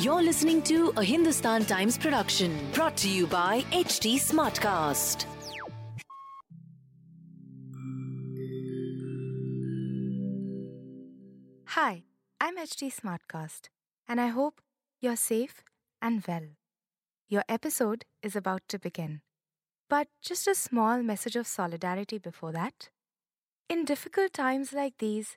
You're listening to a Hindustan Times production brought to you by HT Smartcast. Hi, I'm HT Smartcast, and I hope you're safe and well. Your episode is about to begin. But just a small message of solidarity before that. In difficult times like these,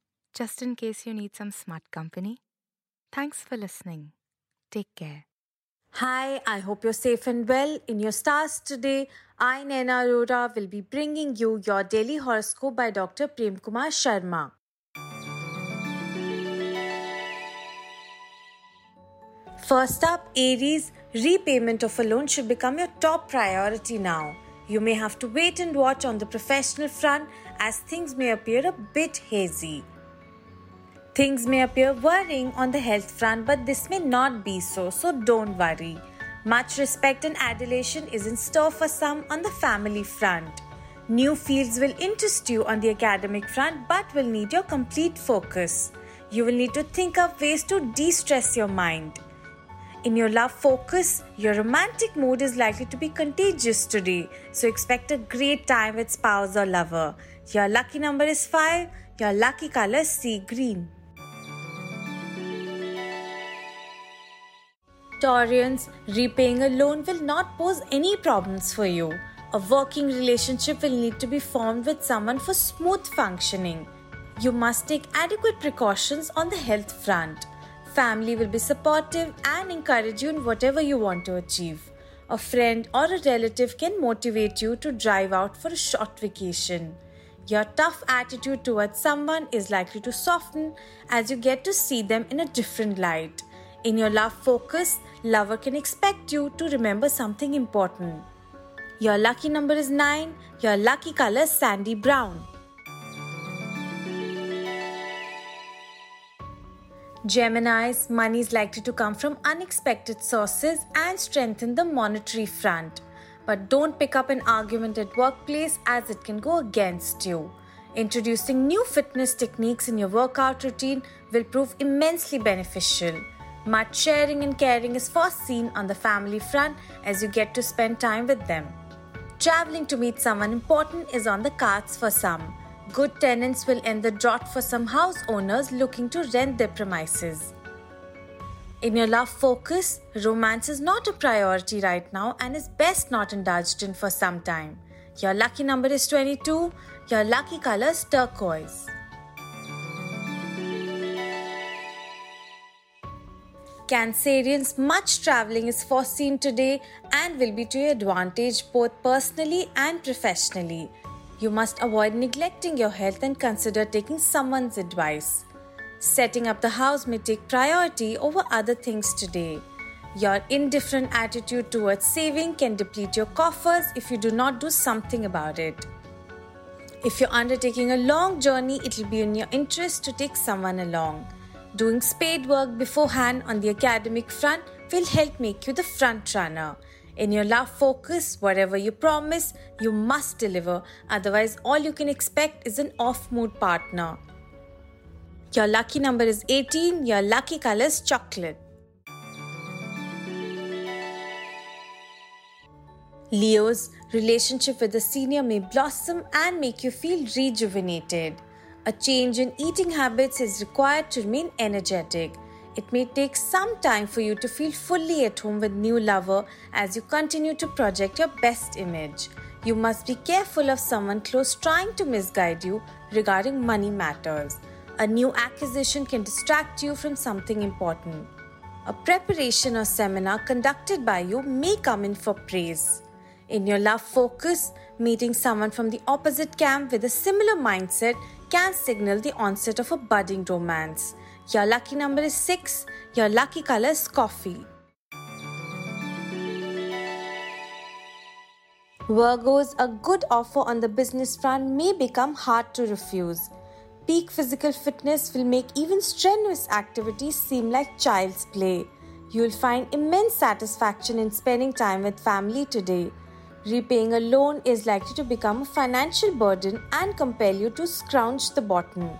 just in case you need some smart company. Thanks for listening. Take care. Hi, I hope you're safe and well. In your stars today, I, Naina Arora, will be bringing you your daily horoscope by Dr. Prem Kumar Sharma. First up, Aries, repayment of a loan should become your top priority now. You may have to wait and watch on the professional front as things may appear a bit hazy. Things may appear worrying on the health front, but this may not be so, so don't worry. Much respect and adulation is in store for some on the family front. New fields will interest you on the academic front, but will need your complete focus. You will need to think of ways to de stress your mind. In your love focus, your romantic mood is likely to be contagious today, so expect a great time with spouse or lover. Your lucky number is 5, your lucky color is sea green. Taurians, repaying a loan will not pose any problems for you. A working relationship will need to be formed with someone for smooth functioning. You must take adequate precautions on the health front. Family will be supportive and encourage you in whatever you want to achieve. A friend or a relative can motivate you to drive out for a short vacation. Your tough attitude towards someone is likely to soften as you get to see them in a different light. In your love focus, lover can expect you to remember something important. Your lucky number is 9, your lucky color is sandy brown. Gemini's money is likely to come from unexpected sources and strengthen the monetary front. But don't pick up an argument at workplace as it can go against you. Introducing new fitness techniques in your workout routine will prove immensely beneficial. Much sharing and caring is foreseen on the family front as you get to spend time with them. Traveling to meet someone important is on the cards for some. Good tenants will end the drought for some house owners looking to rent their premises. In your love focus, romance is not a priority right now and is best not indulged in for some time. Your lucky number is 22, your lucky color is turquoise. Cancerians, much traveling is foreseen today and will be to your advantage both personally and professionally. You must avoid neglecting your health and consider taking someone's advice. Setting up the house may take priority over other things today. Your indifferent attitude towards saving can deplete your coffers if you do not do something about it. If you're undertaking a long journey, it will be in your interest to take someone along. Doing spade work beforehand on the academic front will help make you the front runner. In your love focus, whatever you promise, you must deliver, otherwise, all you can expect is an off mood partner. Your lucky number is 18, your lucky color is chocolate. Leo's relationship with a senior may blossom and make you feel rejuvenated. A change in eating habits is required to remain energetic. It may take some time for you to feel fully at home with new lover as you continue to project your best image. You must be careful of someone close trying to misguide you regarding money matters. A new acquisition can distract you from something important. A preparation or seminar conducted by you may come in for praise. In your love focus, meeting someone from the opposite camp with a similar mindset can signal the onset of a budding romance. Your lucky number is 6. Your lucky color is coffee. Virgos, a good offer on the business front may become hard to refuse. Peak physical fitness will make even strenuous activities seem like child's play. You will find immense satisfaction in spending time with family today. Repaying a loan is likely to become a financial burden and compel you to scrounge the bottom.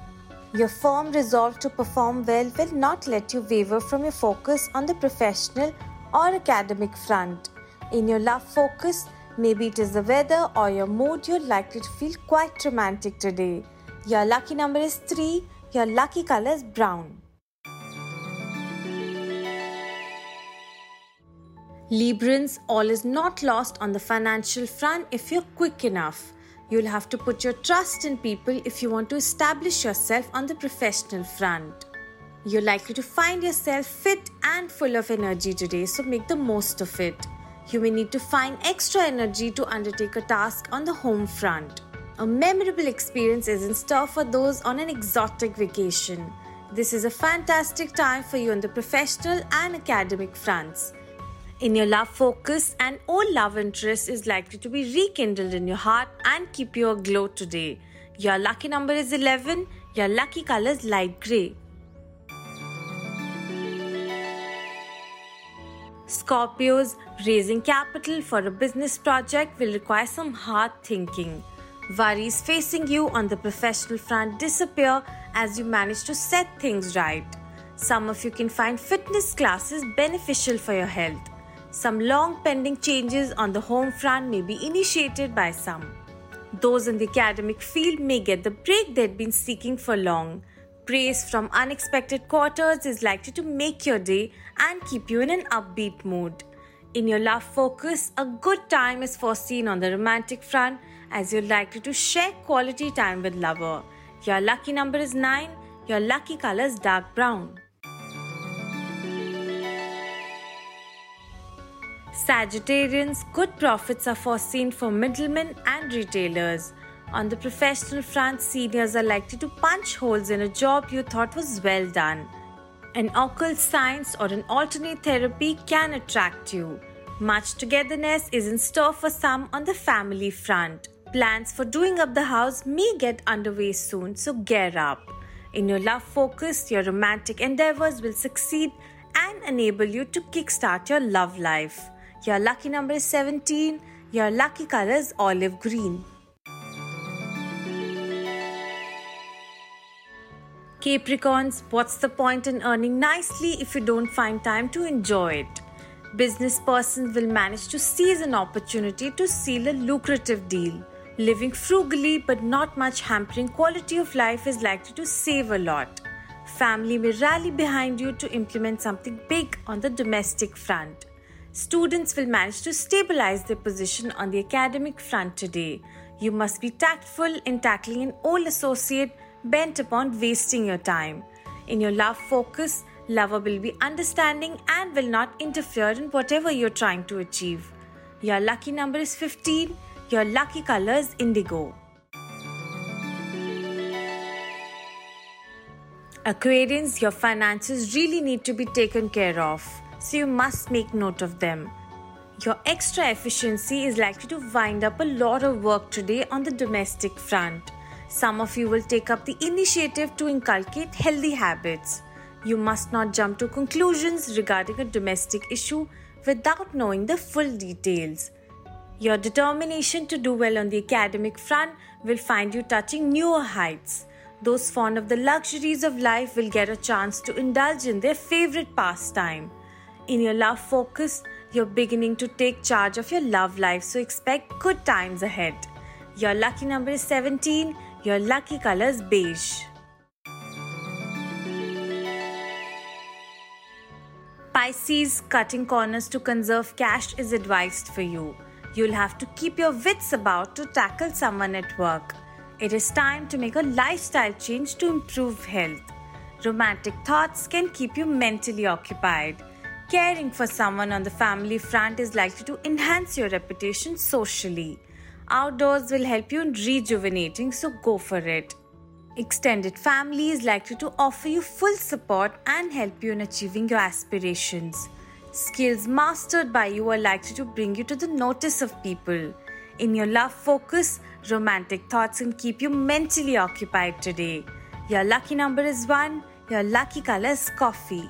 Your firm resolve to perform well will not let you waver from your focus on the professional or academic front. In your love focus, maybe it is the weather or your mood, you're likely to feel quite romantic today. Your lucky number is 3. Your lucky color is brown. Librans, all is not lost on the financial front if you're quick enough. You'll have to put your trust in people if you want to establish yourself on the professional front. You're likely to find yourself fit and full of energy today, so make the most of it. You may need to find extra energy to undertake a task on the home front. A memorable experience is in store for those on an exotic vacation. This is a fantastic time for you on the professional and academic fronts. In your love focus, an old love interest is likely to be rekindled in your heart and keep you aglow today. Your lucky number is 11, your lucky color is light grey. Scorpios, raising capital for a business project will require some hard thinking. Worries facing you on the professional front disappear as you manage to set things right. Some of you can find fitness classes beneficial for your health. Some long pending changes on the home front may be initiated by some. Those in the academic field may get the break they'd been seeking for long. Praise from unexpected quarters is likely to make your day and keep you in an upbeat mood. In your love focus, a good time is foreseen on the romantic front as you're likely to share quality time with lover. Your lucky number is 9, your lucky color is dark brown. Sagittarians, good profits are foreseen for middlemen and retailers. On the professional front, seniors are likely to punch holes in a job you thought was well done. An occult science or an alternate therapy can attract you. Much togetherness is in store for some on the family front. Plans for doing up the house may get underway soon, so gear up. In your love focus, your romantic endeavors will succeed and enable you to kickstart your love life. Your lucky number is 17. Your lucky color is olive green. Capricorns, what's the point in earning nicely if you don't find time to enjoy it? Business persons will manage to seize an opportunity to seal a lucrative deal. Living frugally but not much hampering quality of life is likely to save a lot. Family may rally behind you to implement something big on the domestic front. Students will manage to stabilize their position on the academic front today. You must be tactful in tackling an old associate bent upon wasting your time. In your love focus, lover will be understanding and will not interfere in whatever you're trying to achieve. Your lucky number is 15 your lucky color is indigo. Aquarians, your finances really need to be taken care of, so you must make note of them. Your extra efficiency is likely to wind up a lot of work today on the domestic front. Some of you will take up the initiative to inculcate healthy habits. You must not jump to conclusions regarding a domestic issue without knowing the full details. Your determination to do well on the academic front will find you touching newer heights. Those fond of the luxuries of life will get a chance to indulge in their favorite pastime. In your love focus, you're beginning to take charge of your love life, so expect good times ahead. Your lucky number is 17, Your lucky color is beige. Pisces, cutting corners to conserve cash is advised for you. You'll have to keep your wits about to tackle someone at work. It is time to make a lifestyle change to improve health. Romantic thoughts can keep you mentally occupied. Caring for someone on the family front is likely to enhance your reputation socially. Outdoors will help you in rejuvenating, so go for it. Extended family is likely to offer you full support and help you in achieving your aspirations. Skills mastered by you are likely to bring you to the notice of people. In your love focus, romantic thoughts can keep you mentally occupied today. Your lucky number is 1, your lucky color is coffee.